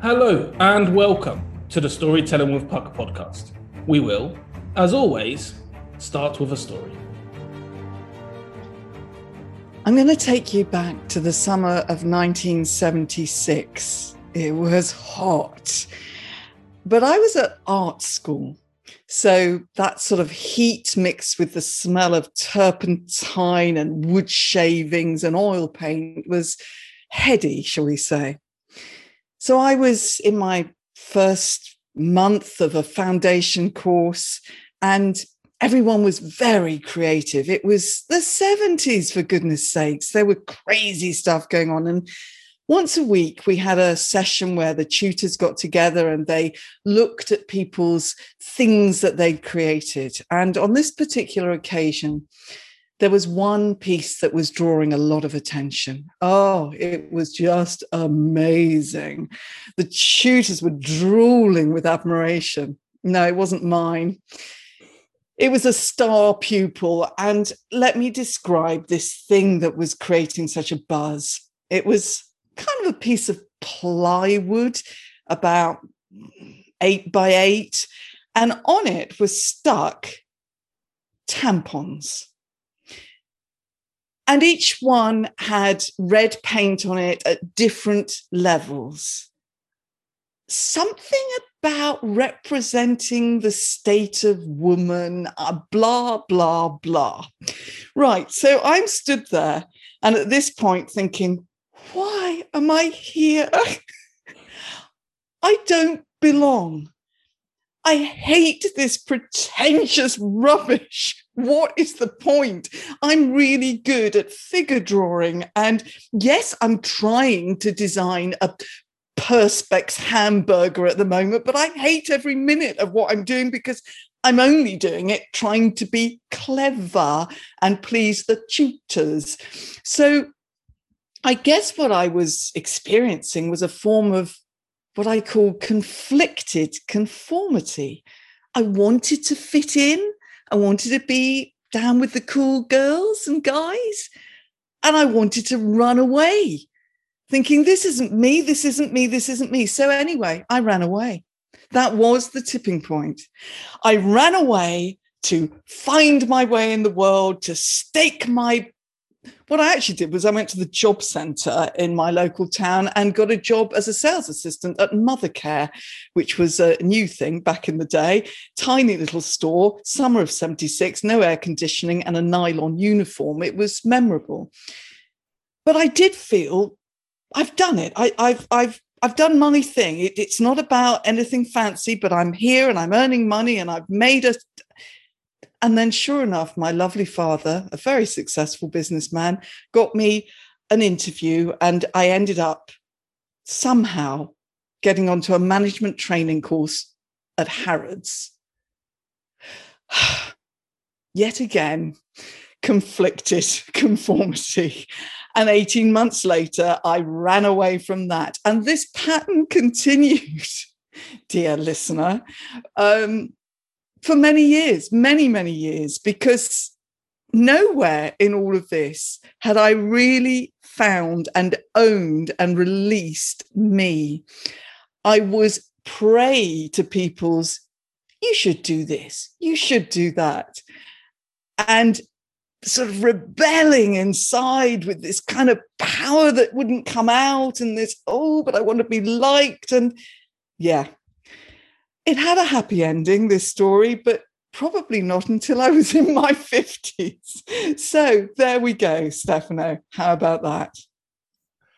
Hello and welcome to the Storytelling with Puck podcast. We will, as always, start with a story. I'm going to take you back to the summer of 1976. It was hot, but I was at art school. So that sort of heat mixed with the smell of turpentine and wood shavings and oil paint was heady, shall we say. So I was in my first month of a foundation course and everyone was very creative. It was the 70s, for goodness sakes. There were crazy stuff going on. And once a week, we had a session where the tutors got together and they looked at people's things that they'd created. And on this particular occasion, there was one piece that was drawing a lot of attention. Oh, it was just amazing. The tutors were drooling with admiration. No, it wasn't mine. It was a star pupil. And let me describe this thing that was creating such a buzz. It was kind of a piece of plywood, about eight by eight. And on it was stuck tampons and each one had red paint on it at different levels. Something about representing the state of woman, uh, blah, blah, blah. Right. So I'm stood there and at this point thinking, why am I here? I don't belong. I hate this pretentious rubbish. What is the point? I'm really good at figure drawing. And yes, I'm trying to design a Perspex hamburger at the moment, but I hate every minute of what I'm doing because I'm only doing it trying to be clever and please the tutors. So I guess what I was experiencing was a form of what I call conflicted conformity. I wanted to fit in, I wanted to be down with the cool girls and guys, and I wanted to run away, thinking, this isn't me, this isn't me, this isn't me. So, anyway, I ran away. That was the tipping point. I ran away to find my way in the world, to stake my what I actually did was I went to the job centre in my local town and got a job as a sales assistant at Mothercare, which was a new thing back in the day. Tiny little store, summer of 76, no air conditioning and a nylon uniform. It was memorable. But I did feel I've done it. I, have I've I've done my thing. It, it's not about anything fancy, but I'm here and I'm earning money and I've made a, and then, sure enough, my lovely father, a very successful businessman, got me an interview, and I ended up somehow getting onto a management training course at Harrods. Yet again, conflicted conformity. And 18 months later, I ran away from that. And this pattern continued, dear listener. Um, for many years, many, many years, because nowhere in all of this had I really found and owned and released me. I was prey to people's, you should do this, you should do that. And sort of rebelling inside with this kind of power that wouldn't come out and this, oh, but I want to be liked. And yeah, it had a happy ending, this story, but probably not until I was in my 50s. So there we go, Stefano. How about that?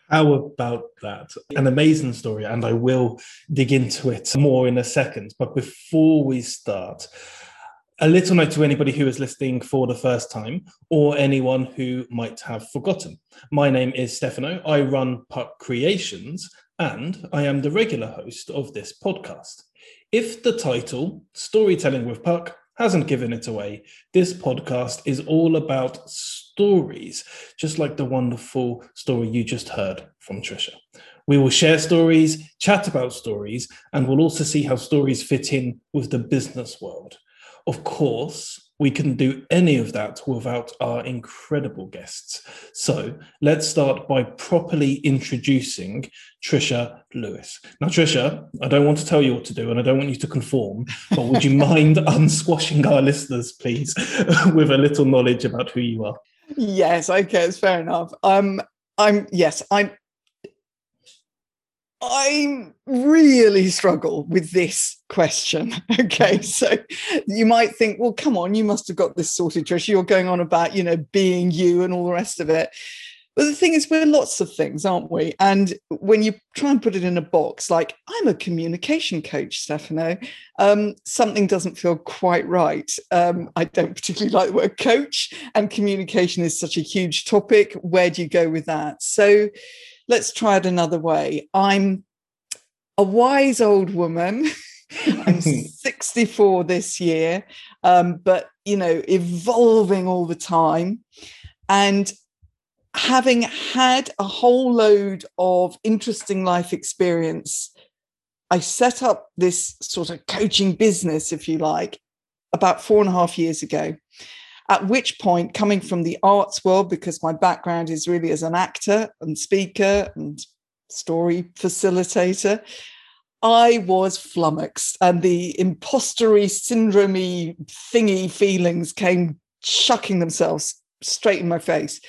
How about that? An amazing story, and I will dig into it more in a second. But before we start, a little note to anybody who is listening for the first time or anyone who might have forgotten. My name is Stefano. I run Puck Creations, and I am the regular host of this podcast. If the title, Storytelling with Puck, hasn't given it away, this podcast is all about stories, just like the wonderful story you just heard from Trisha. We will share stories, chat about stories, and we'll also see how stories fit in with the business world. Of course, we couldn't do any of that without our incredible guests. So let's start by properly introducing Trisha Lewis. Now, Trisha, I don't want to tell you what to do and I don't want you to conform, but would you mind unsquashing our listeners, please, with a little knowledge about who you are? Yes, okay, it's fair enough. Um, I'm yes, I'm I really struggle with this question. Okay, so you might think, well, come on, you must have got this sorted, Trish. You're going on about, you know, being you and all the rest of it. But the thing is, we're lots of things, aren't we? And when you try and put it in a box, like I'm a communication coach, Stefano, um, something doesn't feel quite right. Um, I don't particularly like the word coach, and communication is such a huge topic. Where do you go with that? So let's try it another way. I'm a wise old woman. I'm 64 this year, um, but you know, evolving all the time. And having had a whole load of interesting life experience, I set up this sort of coaching business, if you like, about four and a half years ago. At which point, coming from the arts world, because my background is really as an actor and speaker and story facilitator, I was flummoxed and the impostery syndromey thingy feelings came chucking themselves straight in my face.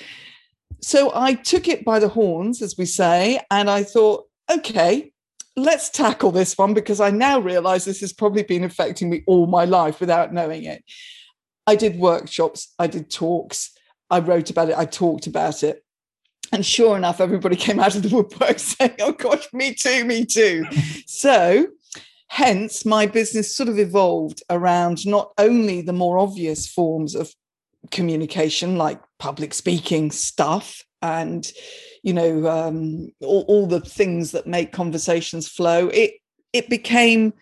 So I took it by the horns, as we say, and I thought, okay, let's tackle this one because I now realize this has probably been affecting me all my life without knowing it. I did workshops, I did talks, I wrote about it, I talked about it. And sure enough, everybody came out of the woodwork saying, oh gosh, me too, me too. so, hence, my business sort of evolved around not only the more obvious forms of communication, like public speaking stuff and you know um, all, all the things that make conversations flow it it became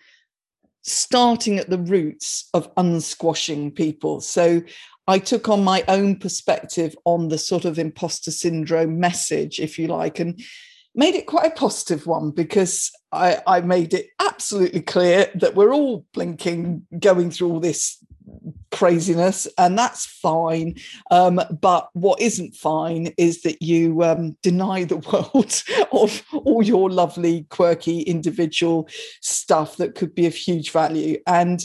starting at the roots of unsquashing people. So I took on my own perspective on the sort of imposter syndrome message, if you like, and made it quite a positive one because I, I made it absolutely clear that we're all blinking, going through all this craziness, and that's fine. Um, but what isn't fine is that you um, deny the world of all your lovely, quirky, individual stuff that could be of huge value. And,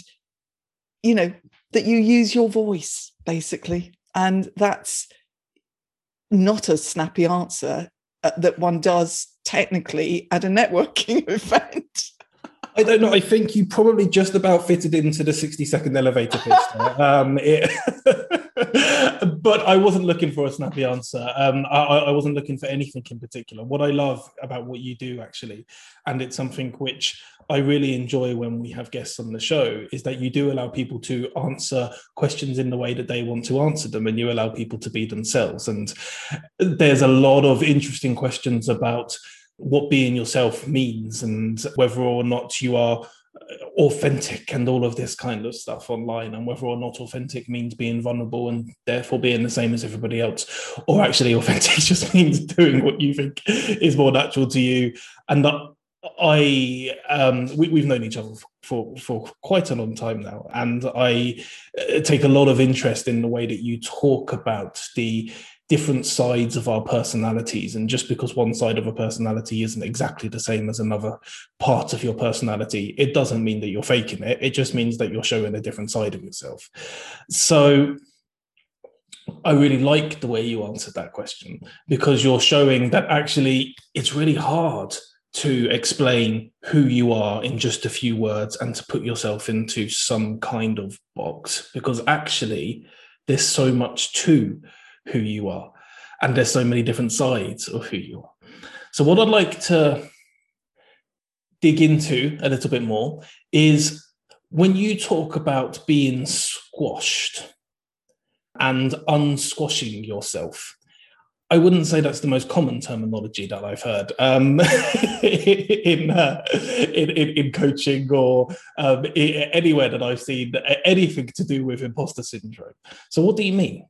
you know, that you use your voice, basically. And that's not a snappy answer uh, that one does technically at a networking event. I don't know. I think you probably just about fitted into the 60 second elevator pitch. um, it, but I wasn't looking for a snappy answer. Um, I, I, wasn't looking for anything in particular. What I love about what you do, actually, and it's something which I really enjoy when we have guests on the show, is that you do allow people to answer questions in the way that they want to answer them, and you allow people to be themselves. And there's a lot of interesting questions about what being yourself means and whether or not you are authentic and all of this kind of stuff online and whether or not authentic means being vulnerable and therefore being the same as everybody else or actually authentic just means doing what you think is more natural to you. And that I um, we, have known each other for for quite a long time now, and I uh, take a lot of interest in the way that you talk about the different sides of our personalities. And just because one side of a personality isn't exactly the same as another part of your personality, it doesn't mean that you're faking it. It just means that you're showing a different side of yourself. So I really like the way you answered that question because you're showing that actually it's really hard to explain who you are in just a few words and to put yourself into some kind of box because actually there's so much to who you are. And there's so many different sides of who you are. So, what I'd like to dig into a little bit more is when you talk about being squashed and unsquashing yourself. I wouldn't say that's the most common terminology that I've heard um, in, uh, in, in, in coaching or um, anywhere that I've seen anything to do with imposter syndrome. So, what do you mean?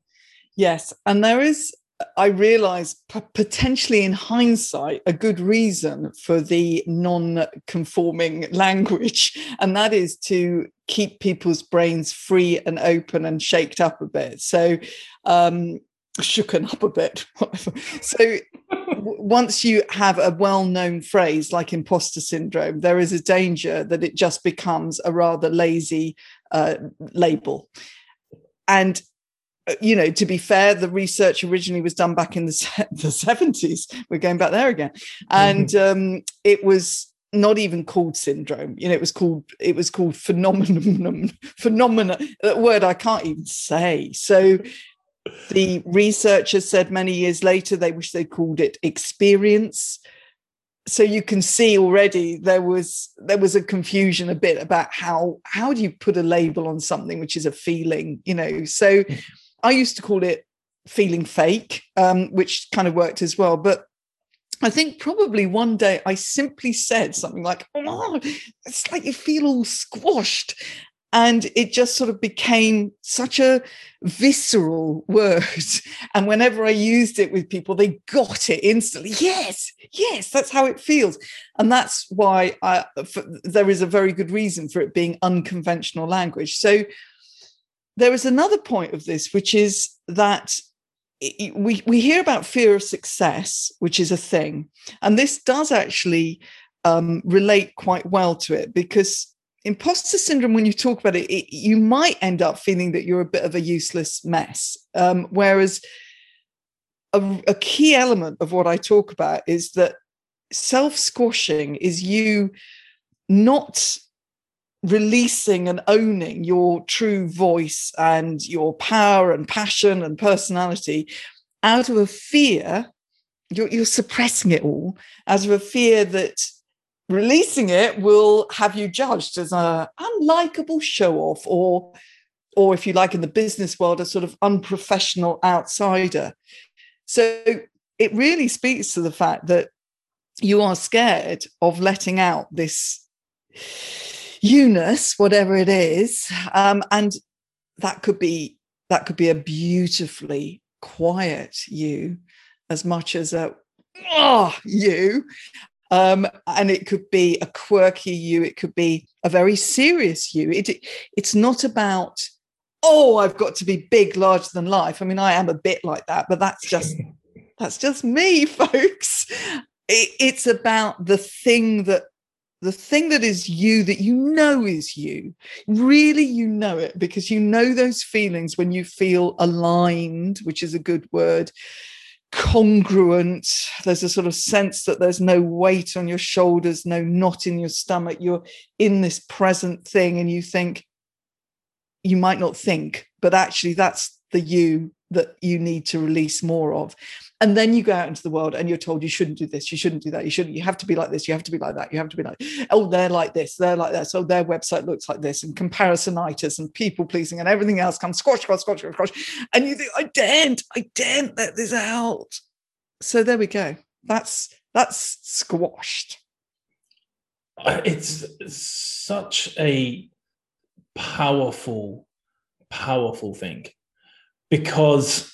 Yes, and there is I realize, potentially in hindsight a good reason for the non-conforming language, and that is to keep people's brains free and open and shaked up a bit. So, um, shooken up a bit. so, once you have a well-known phrase like imposter syndrome, there is a danger that it just becomes a rather lazy uh, label. And you know, to be fair, the research originally was done back in the, the 70s. We're going back there again. And mm-hmm. um, it was not even called syndrome. You know, it was called it was called phenomenon phenomena. That word I can't even say. So the researchers said many years later they wish they called it experience. So you can see already there was there was a confusion a bit about how how do you put a label on something which is a feeling, you know. So I used to call it feeling fake, um, which kind of worked as well. But I think probably one day I simply said something like, oh, it's like you feel all squashed. And it just sort of became such a visceral word. And whenever I used it with people, they got it instantly. Yes, yes, that's how it feels. And that's why I, for, there is a very good reason for it being unconventional language. So there is another point of this, which is that we, we hear about fear of success, which is a thing. And this does actually um, relate quite well to it because imposter syndrome, when you talk about it, it, you might end up feeling that you're a bit of a useless mess. Um, whereas a, a key element of what I talk about is that self squashing is you not releasing and owning your true voice and your power and passion and personality out of a fear you're, you're suppressing it all out of a fear that releasing it will have you judged as a unlikable show off or or if you like in the business world a sort of unprofessional outsider. So it really speaks to the fact that you are scared of letting out this you-ness, whatever it is, um, and that could be that could be a beautifully quiet you, as much as a oh you, um, and it could be a quirky you. It could be a very serious you. It it's not about oh I've got to be big, larger than life. I mean I am a bit like that, but that's just that's just me, folks. It, it's about the thing that the thing that is you that you know is you. Really you know it because you know those feelings when you feel aligned which is a good word congruent. There's a sort of sense that there's no weight on your shoulders no knot in your stomach. You're in this present thing and you think you might not think but actually that's the you that you need to release more of. And then you go out into the world and you're told you shouldn't do this you shouldn't do that you shouldn't you have to be like this you have to be like that you have to be like oh they're like this they're like that so their website looks like this and comparisonitis and people pleasing and everything else comes squash squash squash squash and you think i daren't i daren't let this out. So there we go. That's that's squashed. Uh, it's such a powerful powerful thing because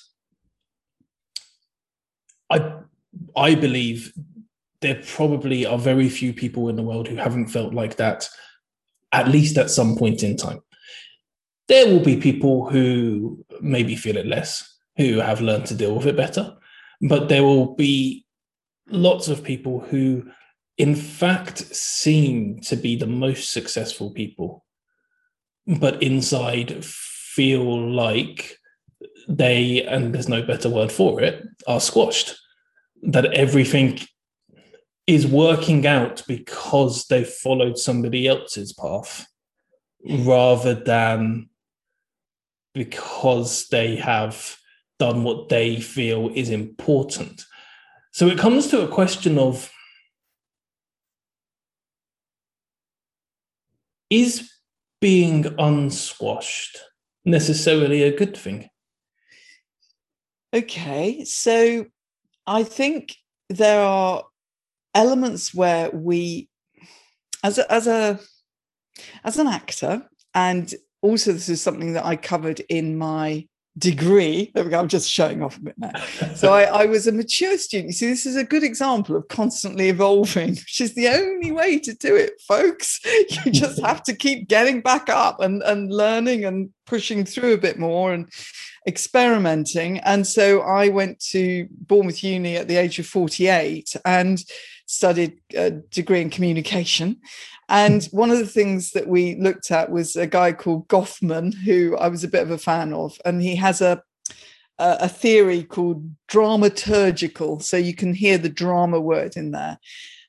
I I believe there probably are very few people in the world who haven't felt like that, at least at some point in time. There will be people who maybe feel it less, who have learned to deal with it better, but there will be lots of people who, in fact, seem to be the most successful people, but inside feel like they, and there's no better word for it, are squashed that everything is working out because they've followed somebody else's path rather than because they have done what they feel is important. So it comes to a question of is being unsquashed necessarily a good thing? Okay, so I think there are elements where we, as a, as a as an actor, and also this is something that I covered in my degree. There we go. I'm just showing off a bit now. So I, I, was a mature student. You see, this is a good example of constantly evolving, which is the only way to do it, folks. You just have to keep getting back up and, and learning and pushing through a bit more and experimenting. And so I went to Bournemouth Uni at the age of 48 and studied a degree in communication. And one of the things that we looked at was a guy called Goffman, who I was a bit of a fan of, and he has a a theory called dramaturgical, so you can hear the drama word in there,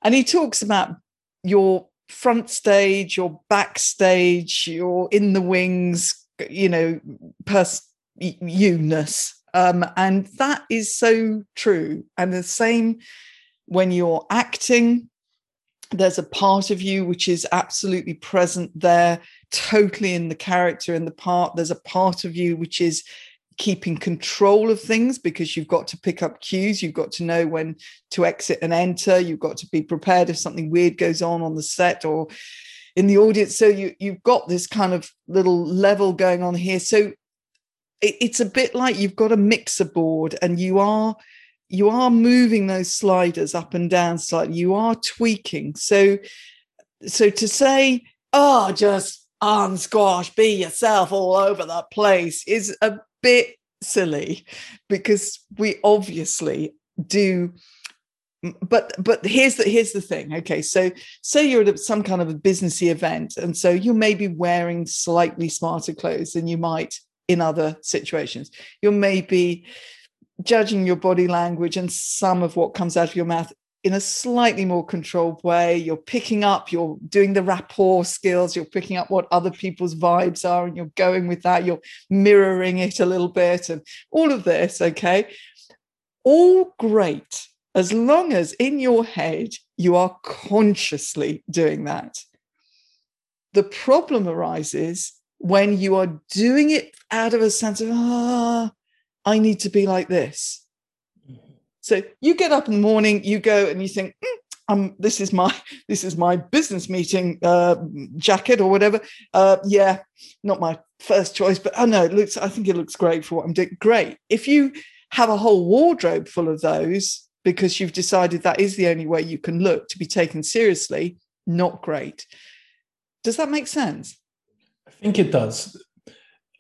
and he talks about your front stage, your backstage, your in the wings, you know, pers- you-ness. Um, and that is so true. And the same when you're acting, there's a part of you which is absolutely present there, totally in the character in the part. There's a part of you which is keeping control of things because you've got to pick up cues. You've got to know when to exit and enter. You've got to be prepared if something weird goes on on the set or in the audience. So you you've got this kind of little level going on here. So it, it's a bit like you've got a mixer board and you are you are moving those sliders up and down slightly. You are tweaking. So so to say oh just unsquash be yourself all over the place is a bit silly because we obviously do but but here's the here's the thing. Okay so say you're at some kind of a businessy event and so you may be wearing slightly smarter clothes than you might in other situations. You may be judging your body language and some of what comes out of your mouth in a slightly more controlled way. You're picking up, you're doing the rapport skills, you're picking up what other people's vibes are, and you're going with that. You're mirroring it a little bit, and all of this, okay? All great, as long as in your head you are consciously doing that. The problem arises when you are doing it out of a sense of, ah, I need to be like this. So you get up in the morning, you go and you think, mm, um, this is my this is my business meeting uh, jacket or whatever. Uh, yeah, not my first choice, but oh no, it looks. I think it looks great for what I'm doing. Great. If you have a whole wardrobe full of those because you've decided that is the only way you can look to be taken seriously, not great. Does that make sense? I think it does.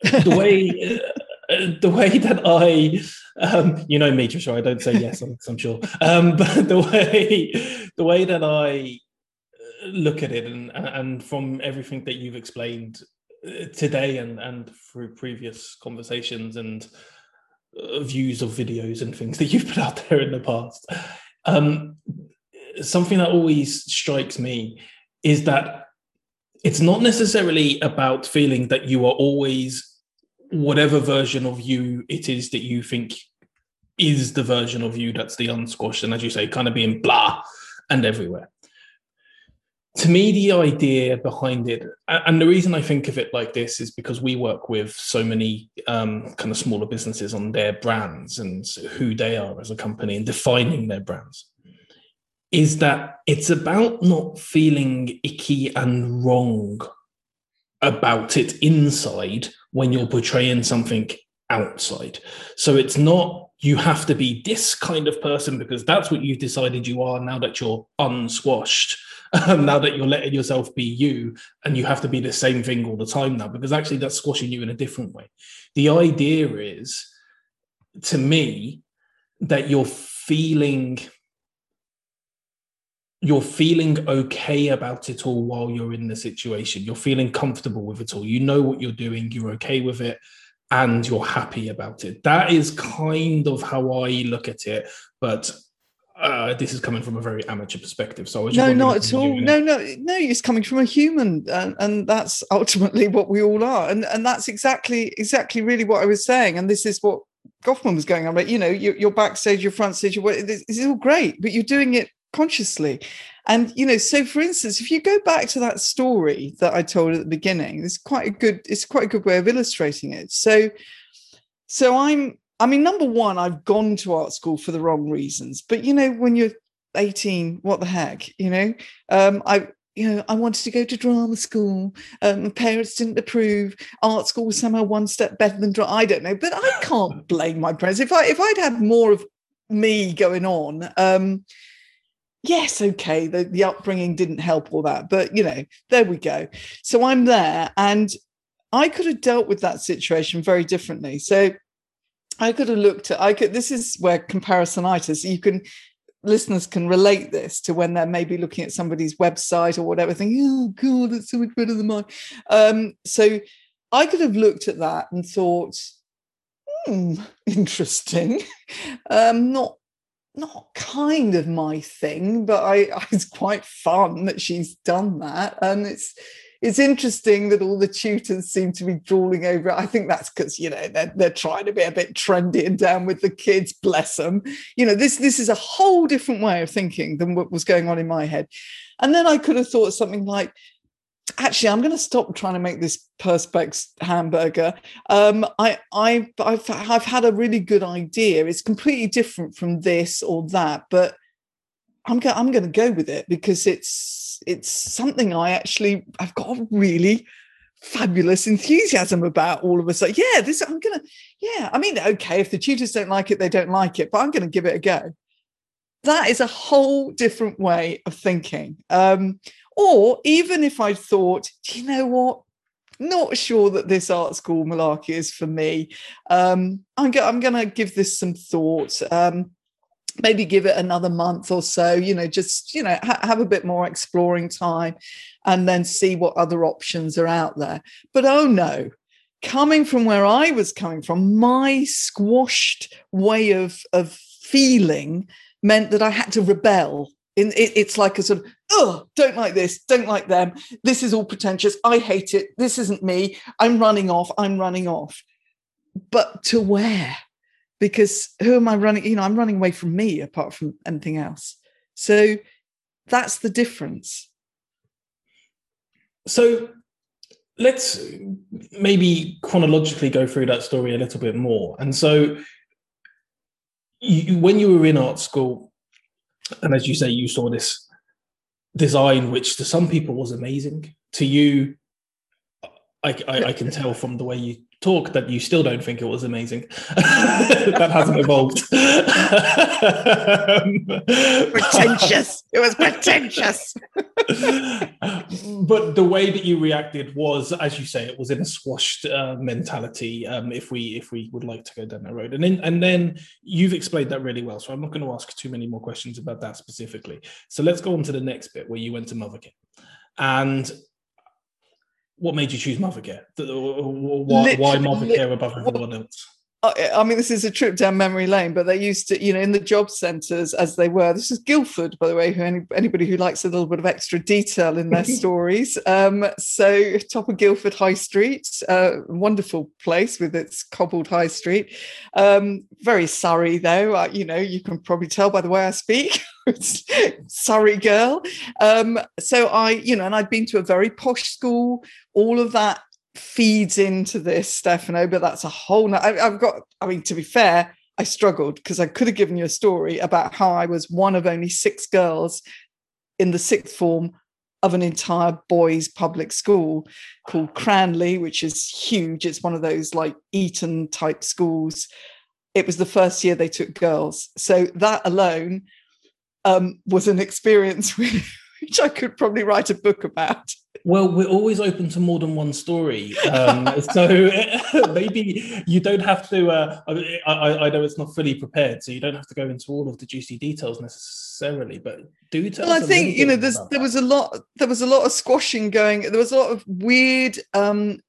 The way the way that I, um, you know me, Joshua, I don't say yes, I'm, I'm sure. Um, but the way, the way that I look at it, and and from everything that you've explained uh, today, and and through previous conversations and uh, views of videos and things that you've put out there in the past, um, something that always strikes me is that it's not necessarily about feeling that you are always whatever version of you it is that you think is the version of you that's the unsquashed and as you say kind of being blah and everywhere. To me the idea behind it and the reason i think of it like this is because we work with so many um, kind of smaller businesses on their brands and who they are as a company and defining their brands is that it's about not feeling icky and wrong about it inside when you're portraying something outside. So it's not you have to be this kind of person because that's what you've decided you are now that you're unsquashed. Um, now that you're letting yourself be you and you have to be the same thing all the time now because actually that's squashing you in a different way. The idea is to me that you're feeling you're feeling okay about it all while you're in the situation. You're feeling comfortable with it all. You know what you're doing, you're okay with it, and you're happy about it. That is kind of how I look at it. But uh, this is coming from a very amateur perspective. So no, not at all. No, no, no. It's coming from a human, and, and that's ultimately what we all are. And and that's exactly exactly really what I was saying. And this is what Goffman was going on. But you know, you're, you're backstage, you're front stage. You're, this is all great, but you're doing it consciously. And you know, so for instance, if you go back to that story that I told at the beginning, it's quite a good, it's quite a good way of illustrating it. So, so I'm, I mean, number one, I've gone to art school for the wrong reasons. But you know, when you're 18, what the heck, you know? Um, I you know, I wanted to go to drama school. Um, my parents didn't approve. Art school was somehow one step better than drama. I don't know, but I can't blame my parents. If I if I'd had more of me going on, um, yes, okay, the, the upbringing didn't help all that, but you know, there we go. So I'm there, and I could have dealt with that situation very differently. So I could have looked at. I could. This is where comparisonitis. You can listeners can relate this to when they're maybe looking at somebody's website or whatever, thinking, oh, God, it's so much better than mine. Um, so I could have looked at that and thought, hmm, interesting. um, not not kind of my thing, but I, it's quite fun that she's done that. And it's it's interesting that all the tutors seem to be drooling over. I think that's because you know they're, they're trying to be a bit trendy and down with the kids. Bless them. You know this this is a whole different way of thinking than what was going on in my head. And then I could have thought something like, actually, I'm going to stop trying to make this perspex hamburger. Um, I I I've I've had a really good idea. It's completely different from this or that, but I'm going I'm going to go with it because it's it's something I actually I've got a really fabulous enthusiasm about all of a sudden. Yeah, this I'm gonna, yeah. I mean, okay, if the tutors don't like it, they don't like it, but I'm gonna give it a go. That is a whole different way of thinking. Um, or even if I thought, you know what, not sure that this art school malarkey is for me. Um, I'm, go- I'm going to give this some thought. Um, maybe give it another month or so you know just you know ha- have a bit more exploring time and then see what other options are out there but oh no coming from where i was coming from my squashed way of of feeling meant that i had to rebel in it, it's like a sort of oh don't like this don't like them this is all pretentious i hate it this isn't me i'm running off i'm running off but to where because who am I running? You know, I'm running away from me apart from anything else. So that's the difference. So let's maybe chronologically go through that story a little bit more. And so you, when you were in art school, and as you say, you saw this design, which to some people was amazing. To you, I, I, I, can tell from the way you talk that you still don't think it was amazing. that hasn't evolved. pretentious. It was pretentious. but the way that you reacted was, as you say, it was in a squashed uh, mentality. Um, if we if we would like to go down that road, and then and then you've explained that really well. So I'm not going to ask too many more questions about that specifically. So let's go on to the next bit where you went to Mothercare. And what made you choose Mothercare? Why, why Mothercare above everyone else? I mean, this is a trip down memory lane, but they used to, you know, in the job centres as they were. This is Guildford, by the way. Who any, anybody who likes a little bit of extra detail in their stories. Um, so, top of Guildford High Street, uh, wonderful place with its cobbled High Street. Um, very Surrey, though. Uh, you know, you can probably tell by the way I speak. Surrey girl. Um, so I, you know, and I'd been to a very posh school. All of that feeds into this, Stefano, but that's a whole. No- I, I've got. I mean, to be fair, I struggled because I could have given you a story about how I was one of only six girls in the sixth form of an entire boys' public school called Cranleigh, which is huge. It's one of those like Eton type schools. It was the first year they took girls. So that alone um, was an experience which I could probably write a book about. Well, we're always open to more than one story, um, so maybe you don't have to. Uh, I, I, know it's not fully prepared, so you don't have to go into all of the juicy details necessarily. But do tell. Well, I think you know, there that. was a lot. There was a lot of squashing going. There was a lot of weird um,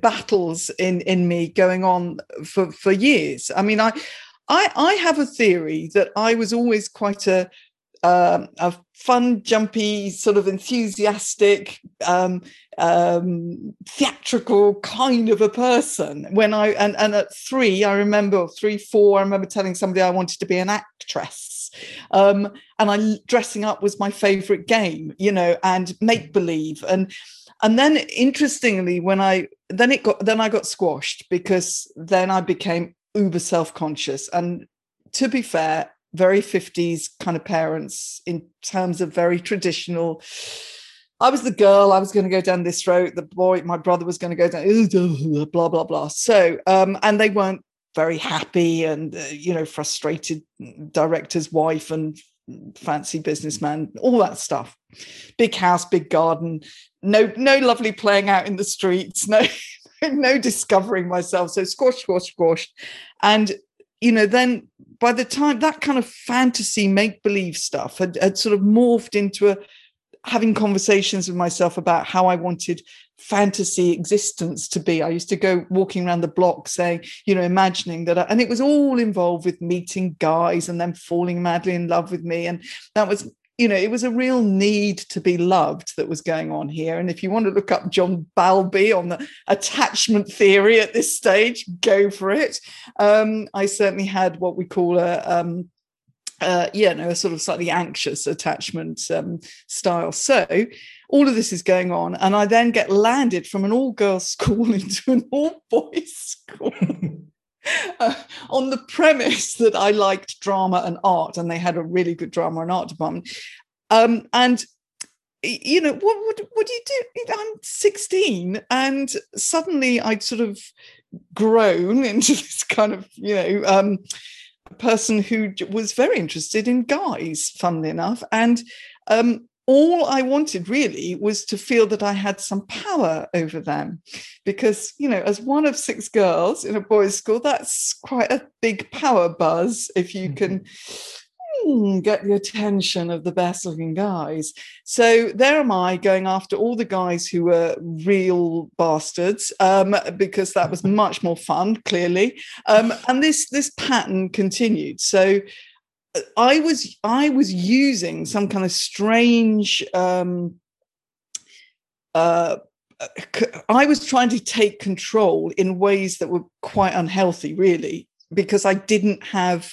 battles in in me going on for for years. I mean, I I I have a theory that I was always quite a um, a fun, jumpy, sort of enthusiastic, um, um, theatrical kind of a person. When I and, and at three, I remember three, four, I remember telling somebody I wanted to be an actress. Um, and I dressing up was my favorite game, you know, and make believe. And and then interestingly, when I then it got then I got squashed because then I became uber self-conscious. And to be fair, very 50s kind of parents in terms of very traditional I was the girl. I was going to go down this road. The boy, my brother, was going to go down. Blah blah blah. So, um, and they weren't very happy, and uh, you know, frustrated director's wife and fancy businessman, all that stuff. Big house, big garden. No, no lovely playing out in the streets. No, no discovering myself. So squash, squash, squash, and you know, then by the time that kind of fantasy make believe stuff had, had sort of morphed into a having conversations with myself about how I wanted fantasy existence to be. I used to go walking around the block saying, you know, imagining that, I, and it was all involved with meeting guys and then falling madly in love with me. And that was, you know, it was a real need to be loved that was going on here. And if you want to look up John Bowlby on the attachment theory at this stage, go for it. Um, I certainly had what we call a, um, uh, yeah, a sort of slightly anxious attachment um, style. So all of this is going on, and I then get landed from an all-girls school into an all-boys school. Uh, on the premise that I liked drama and art, and they had a really good drama and art department. Um, and you know, what, what what do you do? I'm 16, and suddenly I'd sort of grown into this kind of, you know, um, person who was very interested in guys, funnily enough. And um, all I wanted really was to feel that I had some power over them. Because, you know, as one of six girls in a boys' school, that's quite a big power buzz if you can Hmm, get the attention of the best looking guys. So there am I going after all the guys who were real bastards um, because that was much more fun, clearly. Um, and this this pattern continued. So I was I was using some kind of strange. Um, uh, I was trying to take control in ways that were quite unhealthy, really, because I didn't have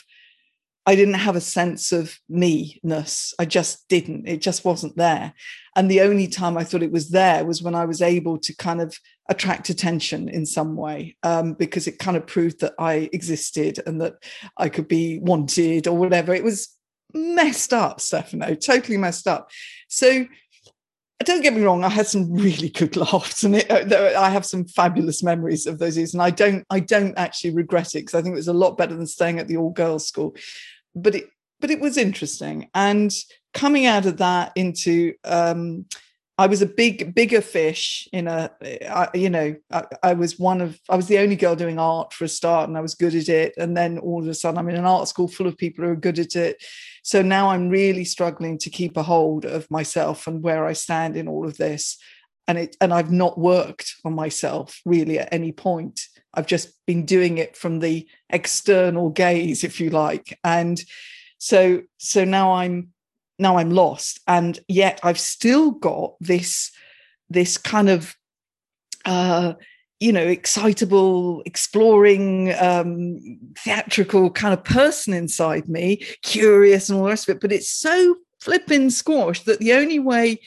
I didn't have a sense of me ness. I just didn't. It just wasn't there. And the only time I thought it was there was when I was able to kind of attract attention in some way, um, because it kind of proved that I existed and that I could be wanted or whatever. It was messed up, Stefano, totally messed up. So don't get me wrong i had some really good laughs and it, uh, i have some fabulous memories of those years and i don't i don't actually regret it because i think it was a lot better than staying at the all girls school but it but it was interesting and coming out of that into um, I was a big, bigger fish in a, I, you know, I, I, was one of, I was the only girl doing art for a start and I was good at it. And then all of a sudden I'm in an art school full of people who are good at it. So now I'm really struggling to keep a hold of myself and where I stand in all of this. And it, and I've not worked on myself really at any point. I've just been doing it from the external gaze, if you like. And so, so now I'm now I'm lost. And yet I've still got this, this kind of uh, you know, excitable, exploring, um, theatrical kind of person inside me, curious and all the rest of it. But it's so flipping squashed that the only way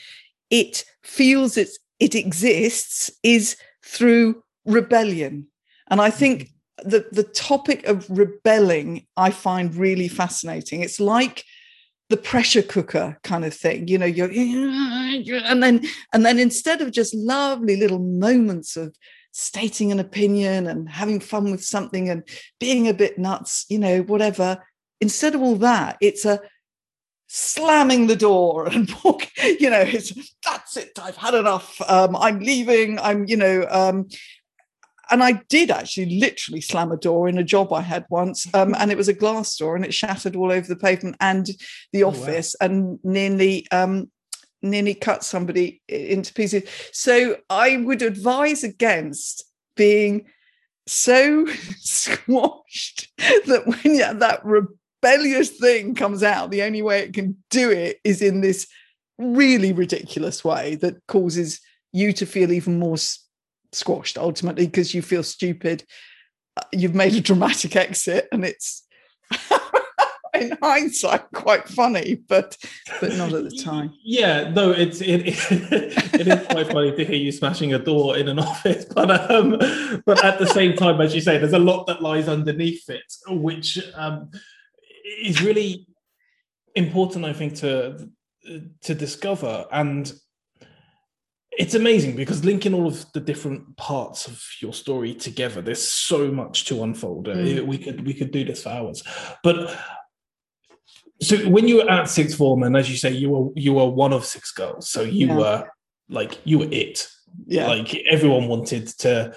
it feels it's, it exists is through rebellion. And I think mm-hmm. the, the topic of rebelling, I find really fascinating. It's like the pressure cooker kind of thing, you know, you're, and then, and then instead of just lovely little moments of stating an opinion and having fun with something and being a bit nuts, you know, whatever, instead of all that, it's a, slamming the door and walk, you know, it's that's it. I've had enough. Um, I'm leaving. I'm, you know, um, and I did actually literally slam a door in a job I had once, um, and it was a glass door, and it shattered all over the pavement and the office, oh, wow. and nearly um, nearly cut somebody into pieces. So I would advise against being so squashed that when you, that rebellious thing comes out, the only way it can do it is in this really ridiculous way that causes you to feel even more squashed ultimately because you feel stupid. Uh, you've made a dramatic exit, and it's in hindsight quite funny, but but not at the time. Yeah, no, it's it, it, it is quite funny to hear you smashing a door in an office, but um, but at the same time, as you say, there's a lot that lies underneath it, which um, is really important, I think, to to discover and it's amazing because linking all of the different parts of your story together, there's so much to unfold. Uh, Mm. We could we could do this for hours, but. So when you were at sixth form, and as you say, you were you were one of six girls, so you Yeah. were like you were it. Yeah. Like everyone wanted to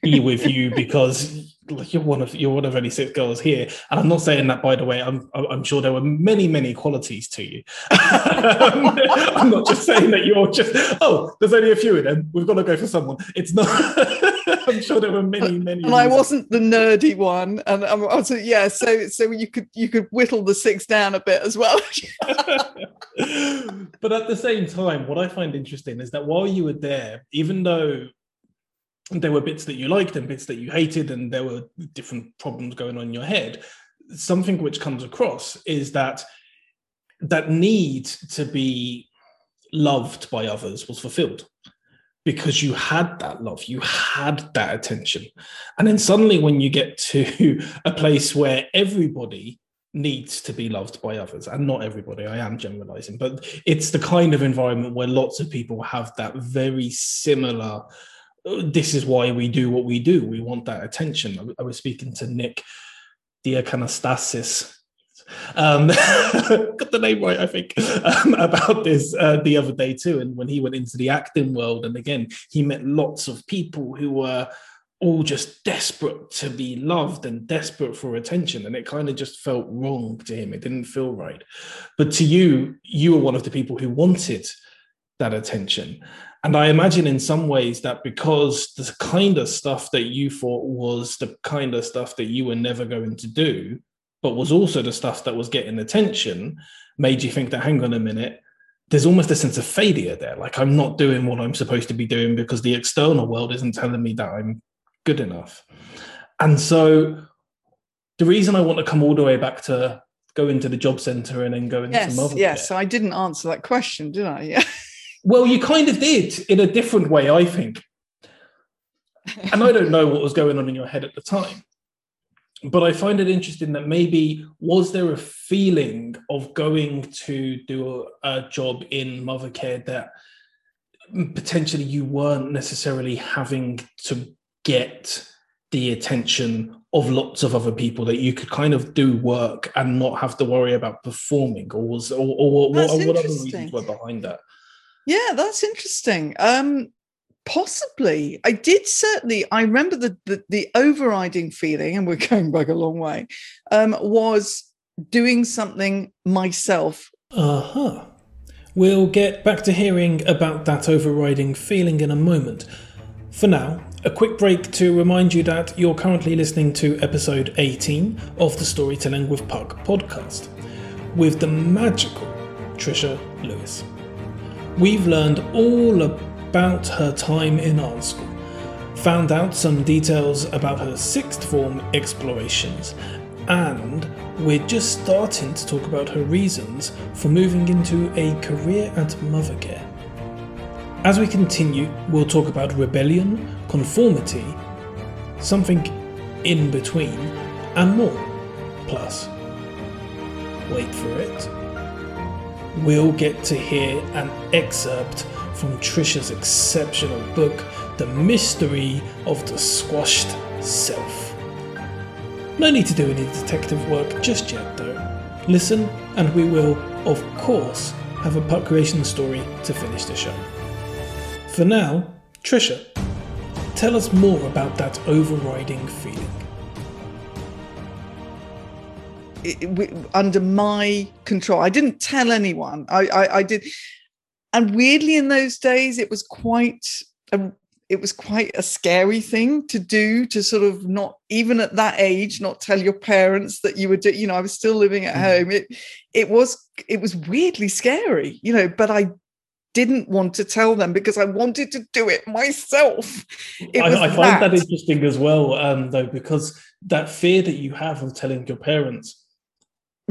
be with you because like you're one of you're one of only six girls here. And I'm not saying that by the way. I'm I'm sure there were many many qualities to you. I'm not just saying that you're just oh there's only a few of them. We've got to go for someone. It's not. I'm sure there were many uh, many. and I wasn't the nerdy one, and I was yeah. So so you could you could whittle the six down a bit as well. but at the same time, what I find interesting is that while you were there, even though there were bits that you liked and bits that you hated, and there were different problems going on in your head, something which comes across is that that need to be loved by others was fulfilled because you had that love, you had that attention. And then suddenly, when you get to a place where everybody needs to be loved by others, and not everybody, I am generalizing, but it's the kind of environment where lots of people have that very similar. "Oh, This is why we do what we do. We want that attention. I- was speaking to Nick Diakanastasis um, got the name right, I think, um, about this uh, the other day too. And when he went into the acting world, and again, he met lots of people who were all just desperate to be loved and desperate for attention. And it kind of just felt wrong to him. It didn't feel right. But to you, you were one of the people who wanted that attention. And I imagine in some ways that because the kind of stuff that you thought was the kind of stuff that you were never going to do, but was also the stuff that was getting attention, made you think that, hang on a minute, there's almost a sense of failure there. Like I'm not doing what I'm supposed to be doing because the external world isn't telling me that I'm good enough. And so the reason I want to come all the way back to go into the job center and then go into yes, yes. so I didn't answer that question, did I? Yeah. Well, you kind of did in a different way, I think. And I don't know what was going on in your head at the time. But I find it interesting that maybe was there a feeling of going to do a, a job in Mothercare that potentially you weren't necessarily having to get the attention of lots of other people that you could kind of do work and not have to worry about performing or was or, or, what, what other reasons were behind that Yeah, that's interesting. Um, possibly, I did certainly. I remember the, the the overriding feeling, and we're going back a long way. Um, was doing something myself. Uh huh. We'll get back to hearing about that overriding feeling in a moment. For now, a quick break to remind you that you're currently listening to episode 18 of the Storytelling with Puck podcast with the magical Trisha Lewis. We've learned all about her time in art school, found out some details about her sixth form explorations, and we're just starting to talk about her reasons for moving into a career at Mothercare. As we continue, we'll talk about rebellion, conformity, something in between, and more. Plus, wait for it, we'll get to hear an excerpt from Trisha's exceptional book, The Mystery of the Squashed Self. No need to do any detective work just yet, though. Listen, and we will, of course, have a Puck Creation story to finish the show. For now, Trisha, tell us more about that overriding feeling. It- under my control. I didn't tell anyone. I, I, I did, and weirdly, in those days, it was quite a, it was quite a scary thing to do. To sort of not even at that age, not tell your parents that you were. Do, you know, I was still living at Mhm. home. It it was it was weirdly scary. You know, but I didn't want to tell them because I wanted to do it myself. It I, I find that. that. interesting as well, um, though, because that fear that you have of telling your parents,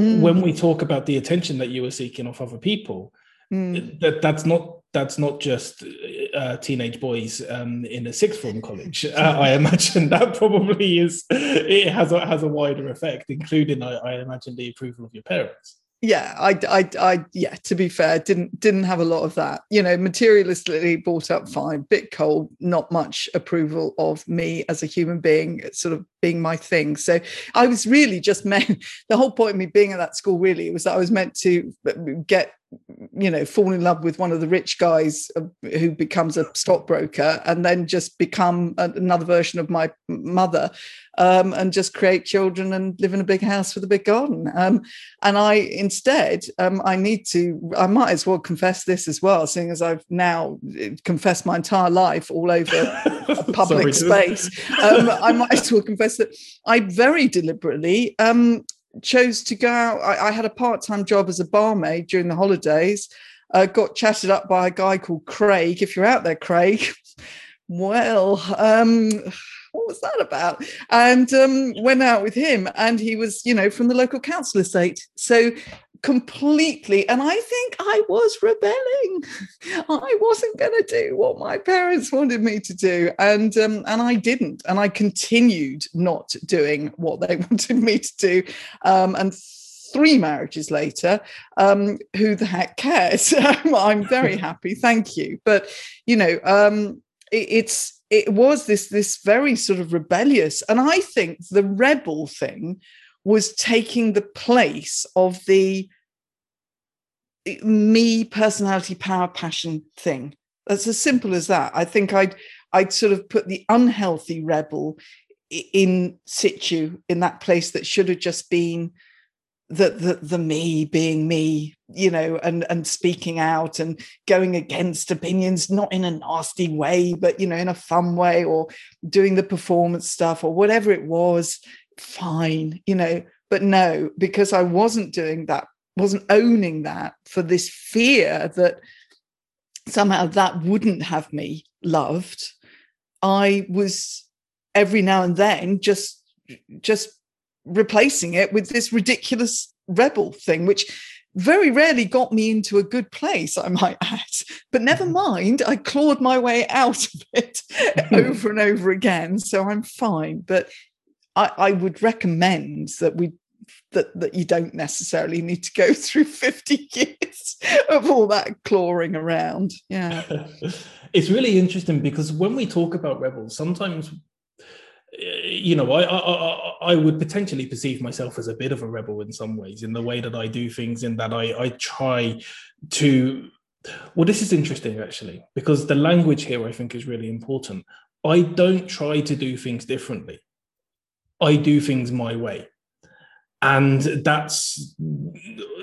Mm, when we talk about the attention that you were seeking off other people, mm. that that's not that's not just uh, teenage boys um, in a sixth form college. Uh, I imagine that probably is it has a has a wider effect, including I, I imagine the approval of your parents. Yeah I, I i yeah to be fair didn't didn't have a lot of that. You know materialistically brought up fine. Bit cold not much approval of me as a human being sort of being my thing. So i was really just meant the whole point of me being at that school really was that i was meant to uh, get you know fall in love with one of the rich guys uh, who becomes a stockbroker and then just become another version of my mother um, and just create children and live in a big house with a big garden. Um, and i instead um, i need to i might as well confess this as well seeing as i've now uh, confessed my entire life all over a public space. Um, i might as well confess that i very deliberately um, chose to go out. I, I had a part time job as a barmaid during the holidays. Uh, got chatted up by a guy called Craig. If you're out there, Craig, well, um, what was that about? And um, went out with him, and he was, you know, from the local council estate. So completely and i think i was rebelling. I wasn't going to do what my parents wanted me to do and um, and i didn't and i continued not doing what they wanted me to do um, and three marriages later um, who the heck cares? I'm very happy thank you. But you know um, it, it's it was this this very sort of rebellious and i think the rebel thing was taking the place of the me personality power passion thing. That's as simple as that. I think i'd i'd sort of put the unhealthy rebel in situ in that place that should have just been the, the the me being me you know and and speaking out and going against opinions not in a nasty way but you know in a fun way or doing the performance stuff or whatever it was fine, you know, but no, because I wasn't doing that, wasn't owning that for this fear that somehow that wouldn't have me loved. I was every now and then just just replacing it with this ridiculous rebel thing, which very rarely got me into a good place, I might add. But never mm-hmm. mind, I clawed my way out of it over and over again. So I'm fine. But I, I would recommend that we that that you don't necessarily need to go through 50 years of all that clawing around. Yeah. It's really interesting because when we talk about rebels sometimes eh, you know I, I i would potentially perceive myself as a bit of a rebel in some ways in the way that i do things in that i i try to well this is interesting actually because the language here i think is really important. I don't try to do things differently I do things my way. And that's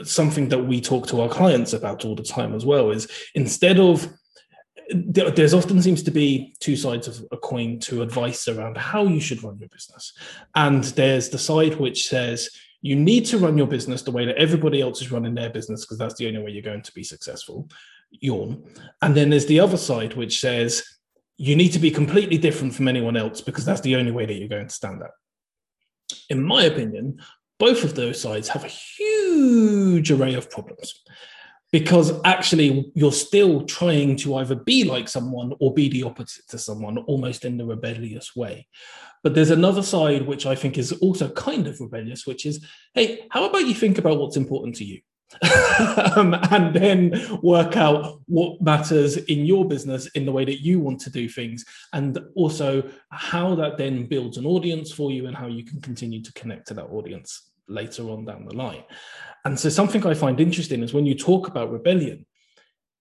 something that we talk to our clients about all the time as well is instead of there's often seems to be two sides of a coin to advice around how you should run your business. And there's the side which says you need to run your business the way that everybody else is running their business because that's the only way you're going to be successful. Yawn. And then there's the other side which says you need to be completely different from anyone else because that's the only way that you're going to stand out in my opinion, both of those sides have a huge array of problems because actually you're still trying to either be like someone or be the opposite to someone almost in the rebellious way. But there's another side which i think is also kind of rebellious which is hey how about you think about what's important to you um, and then work out what matters in your business in the way that you want to do things, and also how that then builds an audience for you and how you can continue to connect to that audience later on down the line. And so, something I find interesting is when you talk about rebellion,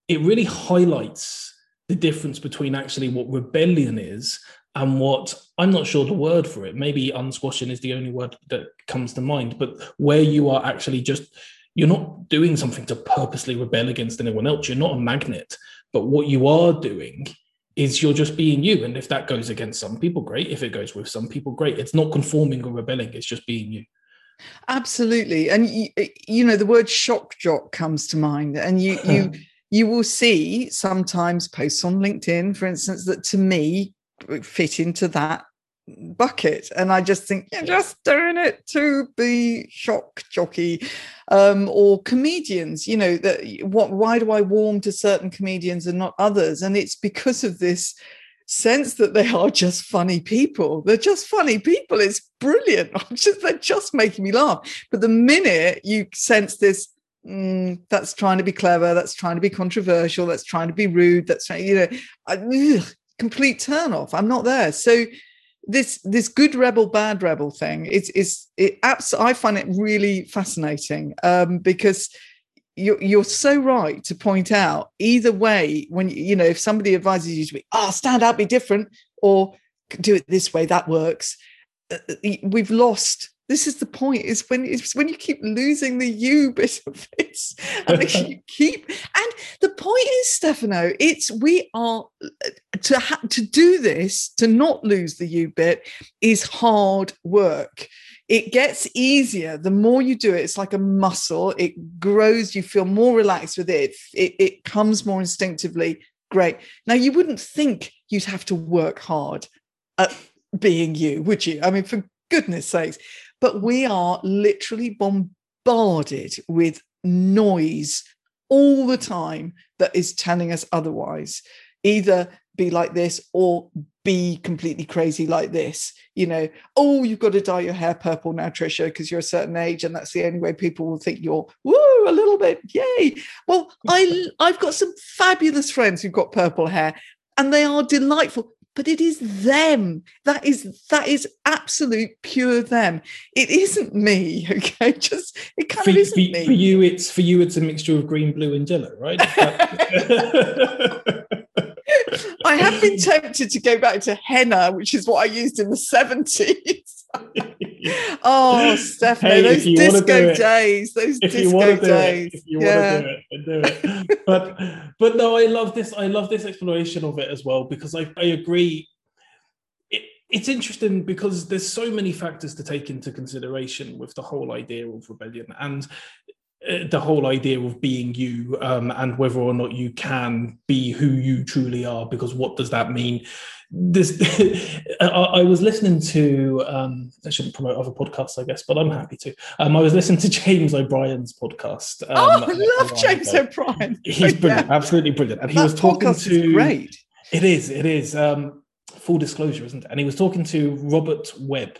it really highlights the difference between actually what rebellion is and what I'm not sure the word for it. Maybe unsquashing is the only word that comes to mind, but where you are actually just you're not doing something to purposely rebel against anyone else. You're not a magnet. But what you are doing is you're just being you. And if that goes against some people, great. If it goes with some people, great. It's not conforming or rebelling, it's just being you. Absolutely. And you, you know, the word shock jock comes to mind. And you you you will see sometimes posts on LinkedIn, for instance, that to me fit into that bucket and i just think you're just doing it to be shock jockey. Um, or comedians you know that what why do i warm to certain comedians and not others? And it's because of this sense that they are just funny people. They're just funny people. It's brilliant. Just, they're just making me laugh. But the minute you sense this mm, that's trying to be clever, that's trying to be controversial, that's trying to be rude, that's trying, you know, I, ugh, complete turn off. I'm not there. So this this good rebel bad rebel thing is is it abs- I find it really fascinating um, because you're, you're so right to point out either way when you know if somebody advises you to be ah oh, stand out be different or do it this way that works uh, uh, we've lost this is the point is when it's when you keep losing the you bit of this and you keep and the point is stefano it's we are to ha- to do this to not lose the you bit is hard work. It gets easier the more you do it. It's like a muscle. It grows. You feel more relaxed with it. It, it comes more instinctively. Great. Now you wouldn't think you'd have to work hard at being you would you? I mean for goodness sakes but we are literally bombarded with noise all the time that is telling us otherwise. Either be like this or be completely crazy like this you know oh you've got to dye your hair purple now trisha because you're a certain age and that's the only way people will think you're woo a little bit yay. Well i i've got some fabulous friends who've got purple hair and they are delightful but it is them. That is that is absolute pure them. It isn't me okay? Just it kind for, of isn't for, me. for you it's for you it's a mixture of green blue and yellow right I have been tempted to go back to henna, which is what I used in the 70s. oh, Stefano, hey, those disco days, those disco days. It, if you yeah. want to do it, do it. but but no, I love this. I love this exploration of it as well because I, I agree. It, it's interesting because there's so many factors to take into consideration with the whole idea of rebellion and the whole idea of being you um, and whether or not you can be who you truly are because what does that mean? This I, I, was listening to um, i shouldn't promote other podcasts i guess but i'm happy to. Um, i was listening to james o'brien's podcast um, oh i love james ago. o'brien. He's brilliant yeah. absolutely brilliant. And he that was talking to great. It is it is um, full disclosure isn't it? And he was talking to robert webb.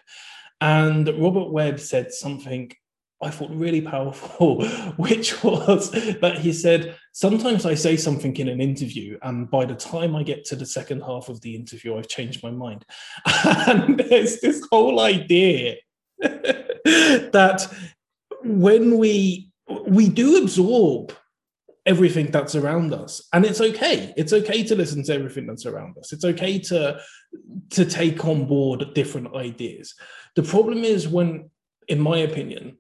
And robert webb said something I thought really powerful, which was that he said, Sometimes I say something in an interview, and by the time I get to the second half of the interview, I've changed my mind. And there's this whole idea that when we we do absorb everything that's around us and it's okay. It's okay to listen to everything that's around us. It's okay to to take on board different ideas. The problem is when in my opinion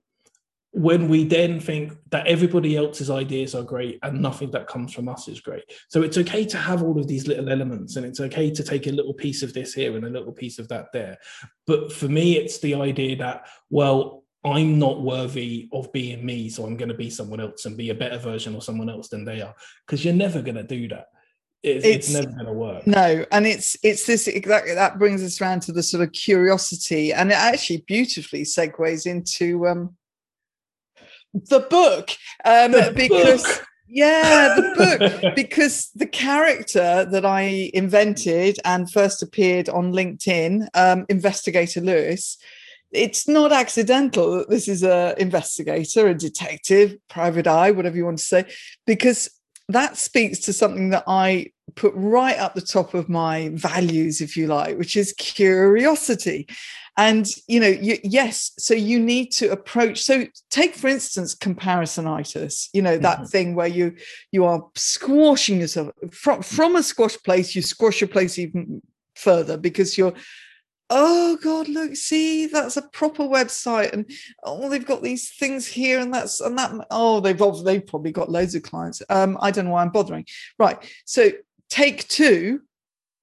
when we then think that everybody else's ideas are great and nothing that comes from us is great. So it's okay to have all of these little elements and it's okay to take a little piece of this here and a little piece of that there. But for me, it's the idea that, well, I'm not worthy of being me, so I'm going to be someone else and be a better version of someone else than they are. Because you're never going to do that. It's, it's, it's, never going to work. No, and it's it's this exactly that brings us around to the sort of curiosity, and it actually beautifully segues into um, the book um, the because book. yeah the book because the character that i invented and first appeared on linkedin um, investigator lewis it's not accidental that this is a investigator a detective private eye whatever you want to say because that speaks to something that i put right up the top of my values if you like which is curiosity and you know you, yes so you need to approach so take for instance comparisonitis you know that mm-hmm. thing where you you are squashing yourself from from a squash place you squash your place even further because you're oh god look see that's a proper website and oh they've got these things here and that's and that oh they've they've probably got loads of clients um i don't know why i'm bothering right so take two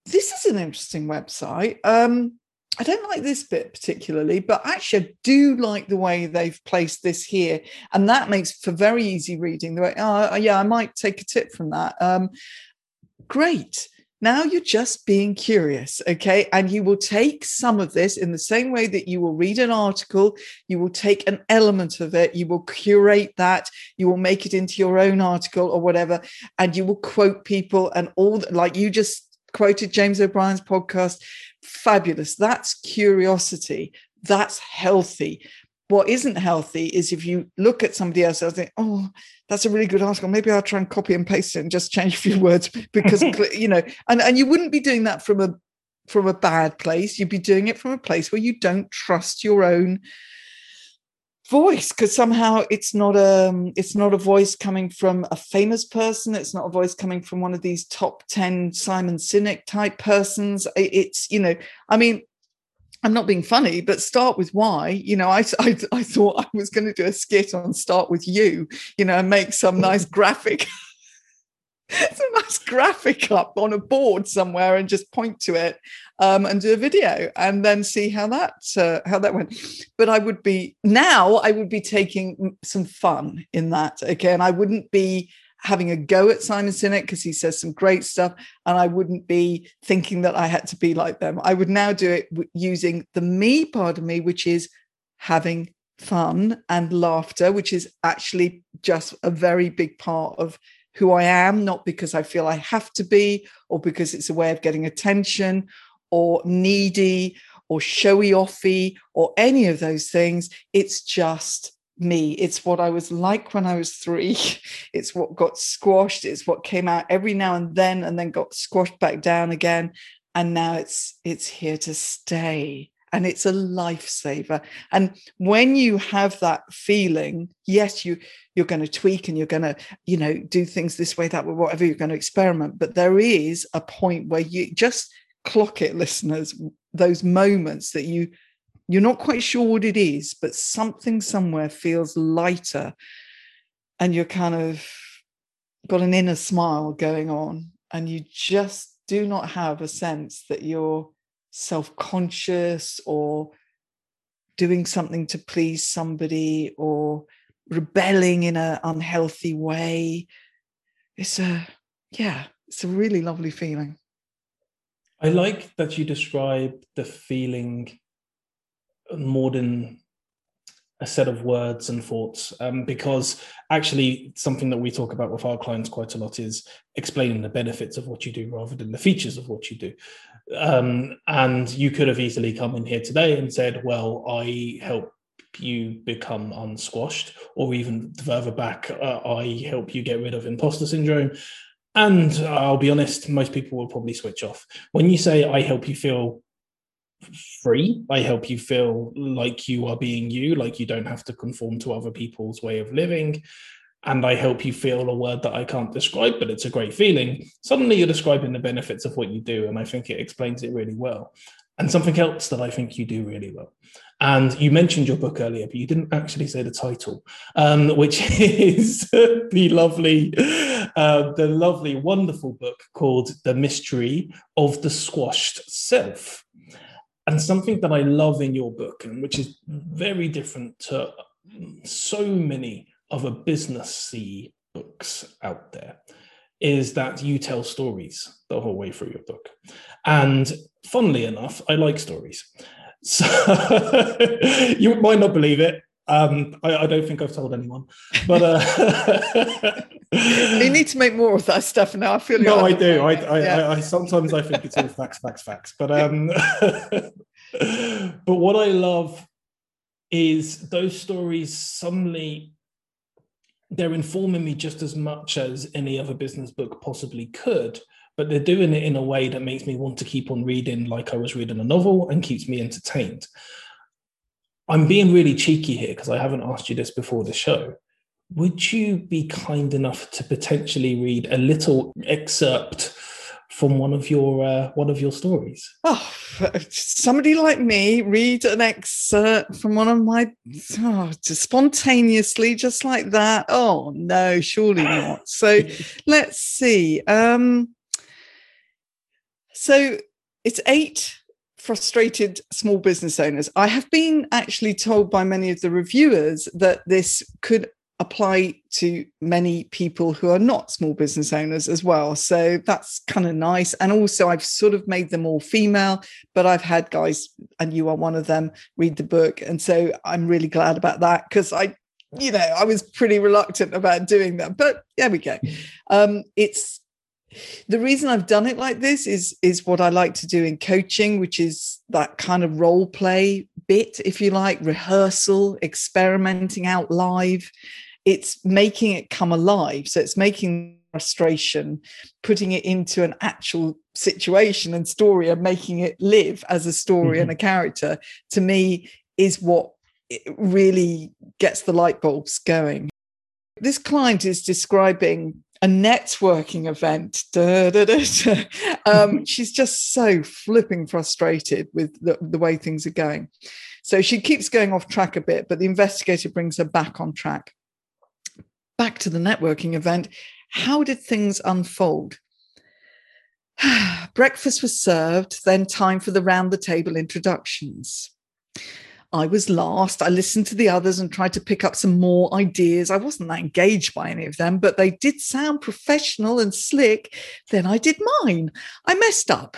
this is an interesting website um I don't like this bit particularly, but actually, I do like the way they've placed this here, and that makes for very easy reading. The way, oh, yeah, I might take a tip from that. Um, great. Now you're just being curious, okay? And you will take some of this in the same way that you will read an article, you will take an element of it, you will curate that, you will make it into your own article or whatever, and you will quote people and all that, like you just quoted James O'Brien's podcast fabulous. That's curiosity. That's healthy. what isn't healthy is if you look at somebody else and think, oh, that's a really good article. Maybe I'll try and copy and paste it and just change a few words because you know, and, and you wouldn't be doing that from a from a bad place. You'd be doing it from a place where you don't trust your own voice because somehow it's not a um, it's not a voice coming from a famous person. It's not a voice coming from one of these top 10 simon sinek type persons. It's you know i mean i'm not being funny but start with why. You know i i, I thought i was going to do a skit on start with you you know and make some nice graphic some nice graphic up on a board somewhere and just point to it um, and do a video and then see how that uh, how that went. But I would be now I would be taking some fun in that again. I wouldn't be having a go at Simon Sinek because he says some great stuff, and I wouldn't be thinking that I had to be like them. I would now do it using the me part of me, which is having fun and laughter, which is actually just a very big part of who I am, not because I feel I have to be or because it's a way of getting attention or needy or showy offy or any of those things. It's just me. It's what I was like when I was three. It's what got squashed. It's what came out every now and then and then got squashed back down again. And now it's it's here to stay. And it's a lifesaver. And when you have that feeling, yes, you you're going to tweak and you're going to, you know, do things this way, that way, whatever you're going to experiment. But there is a point where you just clock it listeners those moments that you you're not quite sure what it is but something somewhere feels lighter and you're kind of got an inner smile going on and you just do not have a sense that you're self-conscious or doing something to please somebody or rebelling in an unhealthy way. It's a yeah it's a really lovely feeling. I like that you describe the feeling more than a set of words and thoughts um, because actually something that we talk about with our clients quite a lot is explaining the benefits of what you do rather than the features of what you do um, and you could have easily come in here today and said well i help you become unsquashed or even further back uh, i help you get rid of imposter syndrome and I'll be honest, most people will probably switch off. When you say, I help you feel free, I help you feel like you are being you, like you don't have to conform to other people's way of living. And I help you feel a word that I can't describe, but it's a great feeling. Suddenly you're describing the benefits of what you do. And I think it explains it really well. And something else that I think you do really well. And you mentioned your book earlier, but you didn't actually say the title, um, which is the lovely, uh, the lovely, wonderful book called "The Mystery of the Squashed Self." And something that I love in your book, and which is very different to so many other businessy books out there, is that you tell stories the whole way through your book. And funnily enough, I like stories. So you might not believe it. Um, I, I, don't think I've told anyone, but uh, you need to make more of that stuff now. I feel like no, I do. I, I, yeah. I, sometimes I think it's all facts, facts, facts. But um, but what I love is those stories. Suddenly, they're informing me just as much as any other business book possibly could but they're doing it in a way that makes me want to keep on reading like I was reading a novel and keeps me entertained. I'm being really cheeky here because I haven't asked you this before the show. Would you be kind enough to potentially read a little excerpt from one of your uh, one of your stories? Oh, somebody like me read an excerpt from one of my oh, just spontaneously, just like that. Oh no, surely not. So let's see. Um, so it's eight frustrated small business owners. I have been actually told by many of the reviewers that this could apply to many people who are not small business owners as well. So that's kind of nice. And also, I've sort of made them all female, but I've had guys, and you are one of them, read the book. And so I'm really glad about that because I you know, I was pretty reluctant about doing that, but there we go. Um, it's the reason I've done it like this is is what I like to do in coaching, which is that kind of role play bit, if you like, rehearsal, experimenting out live. It's making it come alive. So it's making frustration, putting it into an actual situation and story and making it live as a story mm-hmm. and a character to me is what really gets the light bulbs going. This client is describing a networking event. Da, da, da, um, she's just so flipping frustrated with the, the way things are going. So she keeps going off track a bit, but the investigator brings her back on track. Back to the networking event. How did things unfold? Breakfast was served, then time for the round the table introductions. I was last. I listened to the others and tried to pick up some more ideas. I wasn't that engaged by any of them, but they did sound professional and slick. Then I did mine. I messed up.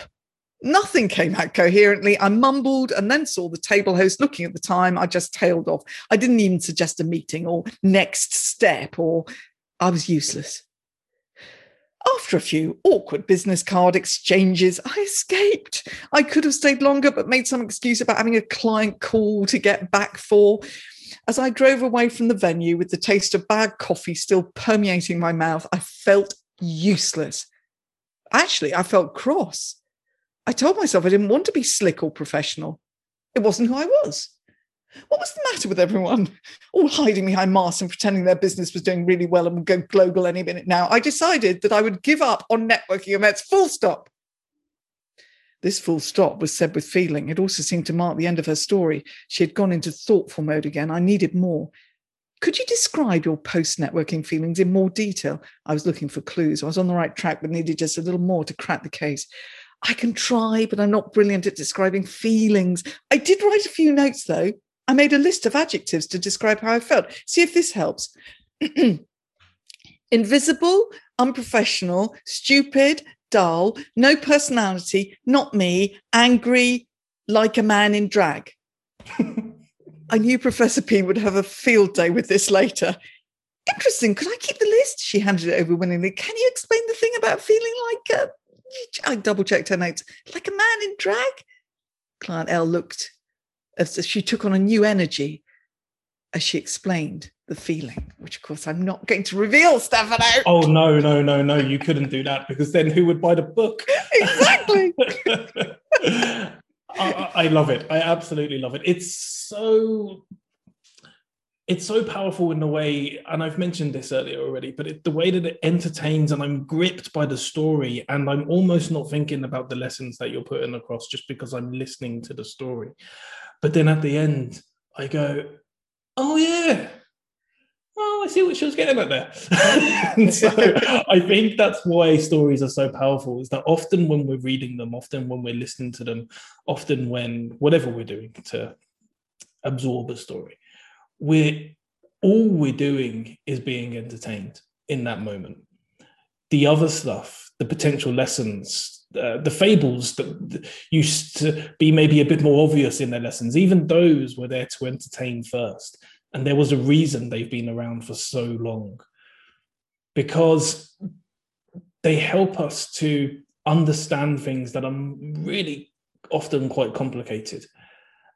Nothing came out coherently. I mumbled and then saw the table host looking at the time. I just tailed off. I didn't even suggest a meeting or next step, or I was useless. After a few awkward business card exchanges, I escaped. I could have stayed longer, but made some excuse about having a client call to get back for. As I drove away from the venue with the taste of bad coffee still permeating my mouth, I felt useless. Actually, I felt cross. I told myself I didn't want to be slick or professional. It wasn't who I was. What was the matter with everyone? All hiding behind masks and pretending their business was doing really well and would go global any minute now. I decided that I would give up on networking events, full stop. This full stop was said with feeling. It also seemed to mark the end of her story. She had gone into thoughtful mode again. I needed more. Could you describe your post networking feelings in more detail? I was looking for clues. I was on the right track, but needed just a little more to crack the case. I can try, but I'm not brilliant at describing feelings. I did write a few notes, though. I made a list of adjectives to describe how I felt. See if this helps. Invisible, unprofessional, stupid, dull, no personality, not me, angry, like a man in drag. I knew Professor P would have a field day with this later. Interesting. Could I keep the list? She handed it over willingly. Can you explain the thing about feeling like a. I double checked her notes. Like a man in drag? Client L looked as she took on a new energy as she explained the feeling, which of course I'm not going to reveal, Stefano. Oh no, no, no, no! You couldn't do that because then who would buy the book? Exactly. I, I love it. I absolutely love it. It's so it's so powerful in the way, and I've mentioned this earlier already, but it, the way that it entertains, and I'm gripped by the story, and I'm almost not thinking about the lessons that you're putting across just because I'm listening to the story. But then at the end, I go, oh, yeah. Oh, I see what she was getting at there. so I think that's why stories are so powerful is that often when we're reading them, often when we're listening to them, often when whatever we're doing to absorb a story, we're all we're doing is being entertained in that moment. The other stuff, the potential lessons, uh, the fables that used to be maybe a bit more obvious in their lessons, even those were there to entertain first. And there was a reason they've been around for so long because they help us to understand things that are really often quite complicated.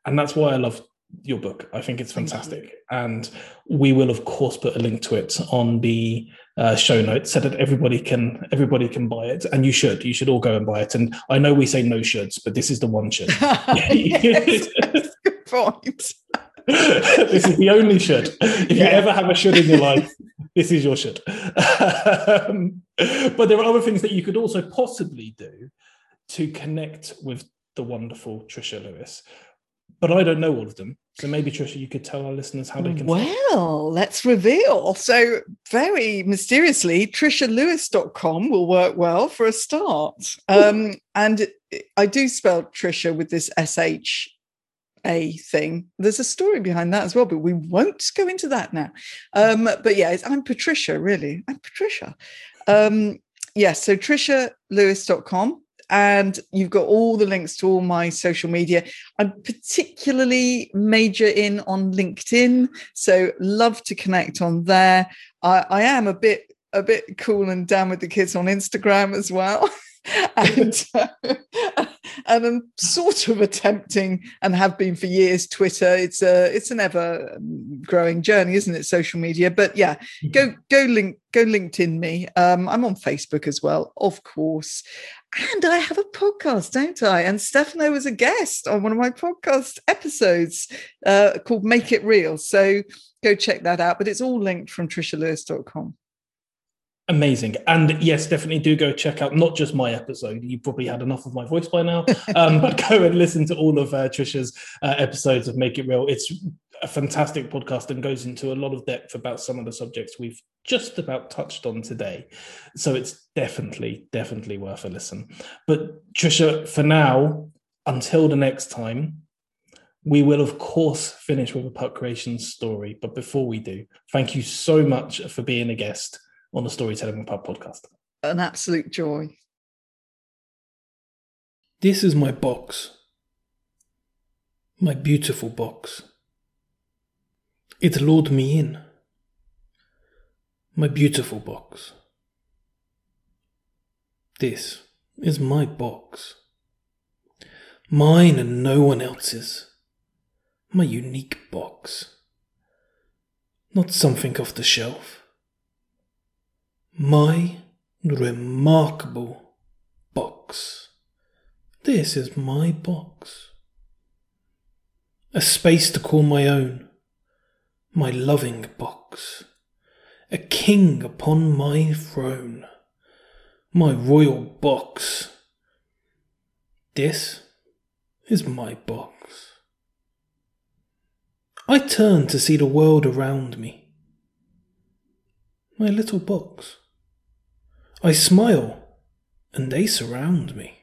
And that's why I love your book. I think it's fantastic. And we will, of course, put a link to it on the uh, show notes so that everybody can everybody can buy it. And you should. You should all go and buy it. And I know we say no shoulds, but this is the one should. yes, good point. this is the only should. If yeah. you ever have a should in your life, this is your should. Um, but there are other things that you could also possibly do to connect with the wonderful Trisha Lewis but I don't know all of them. So maybe Trisha, you could tell our listeners how they can. Well, let's reveal. So very mysteriously, TrishaLewis.com will work well for a start. Um, and I do spell Trisha with this SH a thing. There's a story behind that as well, but we won't go into that now. Um, but yeah, I'm Patricia, really. I'm Patricia. Um, yes, yeah, so trishalewis.com and you've got all the links to all my social media. I'm particularly major in on LinkedIn, so love to connect on there. I, I am a bit a bit cool and down with the kids on Instagram as well. and uh, and I'm sort of attempting and have been for years Twitter. It's a it's an ever um, growing journey, isn't it? Social media, but yeah, go go link go LinkedIn me. Um, I'm on Facebook as well, of course. And I have a podcast, don't I? And Stefano was a guest on one of my podcast episodes uh, called Make It Real. So go check that out. But it's all linked from trishalewis.com. Amazing. And yes, definitely do go check out not just my episode. You probably had enough of my voice by now, um, but go and listen to all of uh, Trisha's uh, episodes of Make It Real. It's a fantastic podcast and goes into a lot of depth about some of the subjects we've just about touched on today. So it's definitely, definitely worth a listen. But Trisha, for now, until the next time, we will, of course, finish with a Puck creation story. But before we do, thank you so much for being a guest on the Storytelling with Puck podcast. An absolute joy. This is my box. My beautiful box. It lured me in. My beautiful box. This is my box. Mine and no one else's. My unique box. Not something off the shelf my remarkable box. This is my box. A space to call my own, my loving box. A king upon my throne, my royal box. This is my box. I turn to see the world around me. My little box. I smile, and they surround me.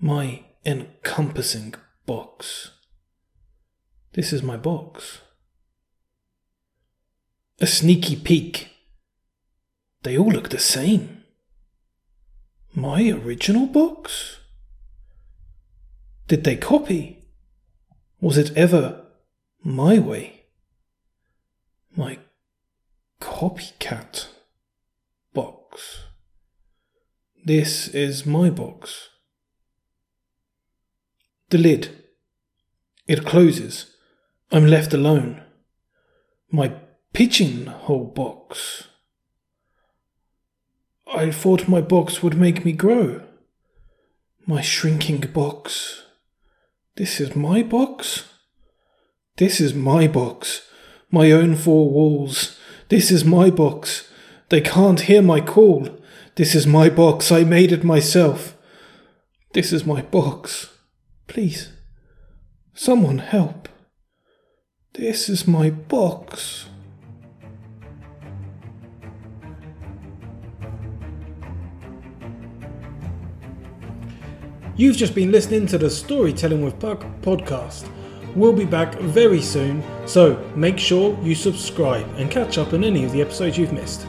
My encompassing box. This is my box. A sneaky peek. They all look the same. My original box? Did they copy? Was it ever my way? My copycat box. This is my box. The lid. It closes. I'm left alone. My pigeonhole box. I thought my box would make me grow. My shrinking box. This is my box? This is my box. My own four walls. This is my box. They can't hear my call. This is my box. I made it myself. This is my box. Please, someone help. This is my box. You've just been listening to the Storytelling with Puck podcast. We'll be back very soon, so make sure you subscribe and catch up on any of the episodes you've missed.